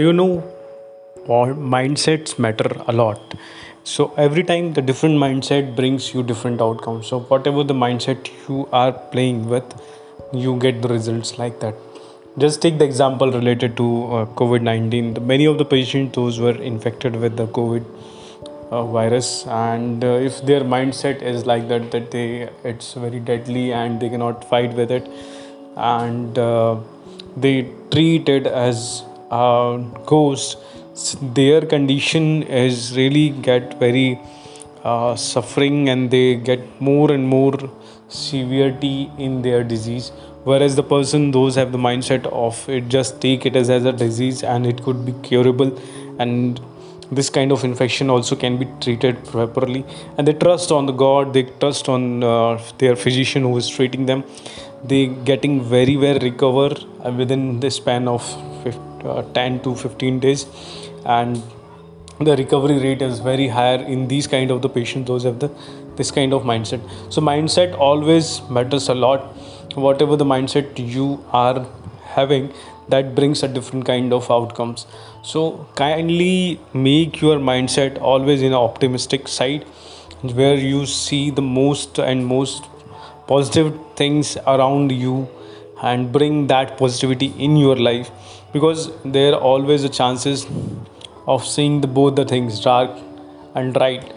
you know what mindsets matter a lot? So every time the different mindset brings you different outcomes. So whatever the mindset you are playing with you get the results like that. Just take the example related to uh, covid-19 many of the patients those were infected with the covid uh, virus. And uh, if their mindset is like that that they it's very deadly and they cannot fight with it. And uh, they treat it as uh, ghost their condition is really get very uh, suffering and they get more and more severity in their disease. Whereas the person those have the mindset of it just take it as, as a disease and it could be curable. And this kind of infection also can be treated properly. And they trust on the god they trust on uh, their physician who is treating them. They getting very well recover within the span of 50, uh, Uh, 10 to 15 days. And the recovery rate is very higher in these kind of the patients those have the this kind of mindset. So mindset always matters a lot. Whatever the mindset you are having that brings a different kind of outcomes. So kindly make your mindset always in an optimistic side where you see the most and most positive things around you and bring that positivity in your life because there are always the chances of seeing the both the things dark and light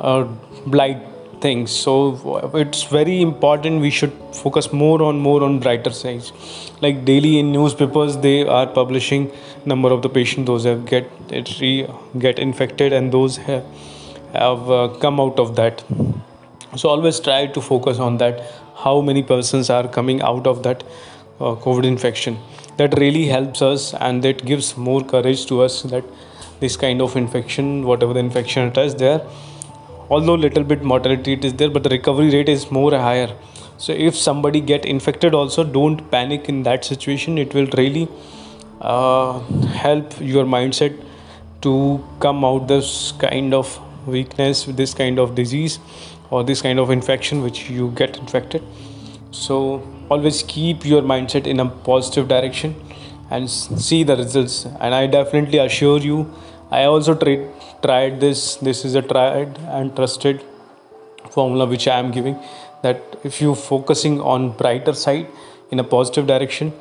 uh, bright things. So it's very important we should focus more on more on brighter sides like daily in newspapers they are publishing number of the patients those have get it get infected and those have, have uh, come out of that so always try to focus on that how many persons are coming out of that uh, covid infection. That really helps us and that gives more courage to us that this kind of infection whatever the infection it is there although little bit mortality it is there but the recovery rate is more higher. So if somebody get infected also don't panic in that situation. It will really uh, help your mindset to come out this kind of weakness this kind of disease or this kind of infection which you get infected. So always keep your mindset in a positive direction and see the results. And i definitely assure you i also tried tried this this is a tried and trusted formula which i am giving that if you focusing on brighter side in a positive direction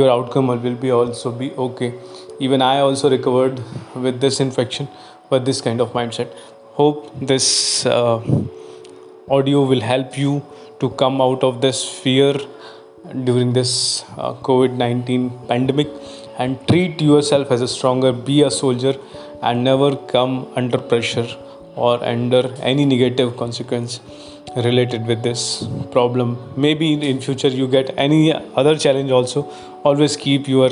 your outcome will be also be okay. Even i also recovered with this infection with this kind of mindset. Hope this uh, audio will help you to come out of this fear during this uh, COVID 19 pandemic and treat yourself as a stronger, be a soldier, and never come under pressure or under any negative consequence related with this problem. Maybe in future you get any other challenge also. Always keep your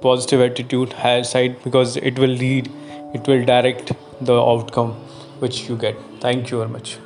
positive attitude higher side because it will lead it will direct the outcome which you get. Thank you very much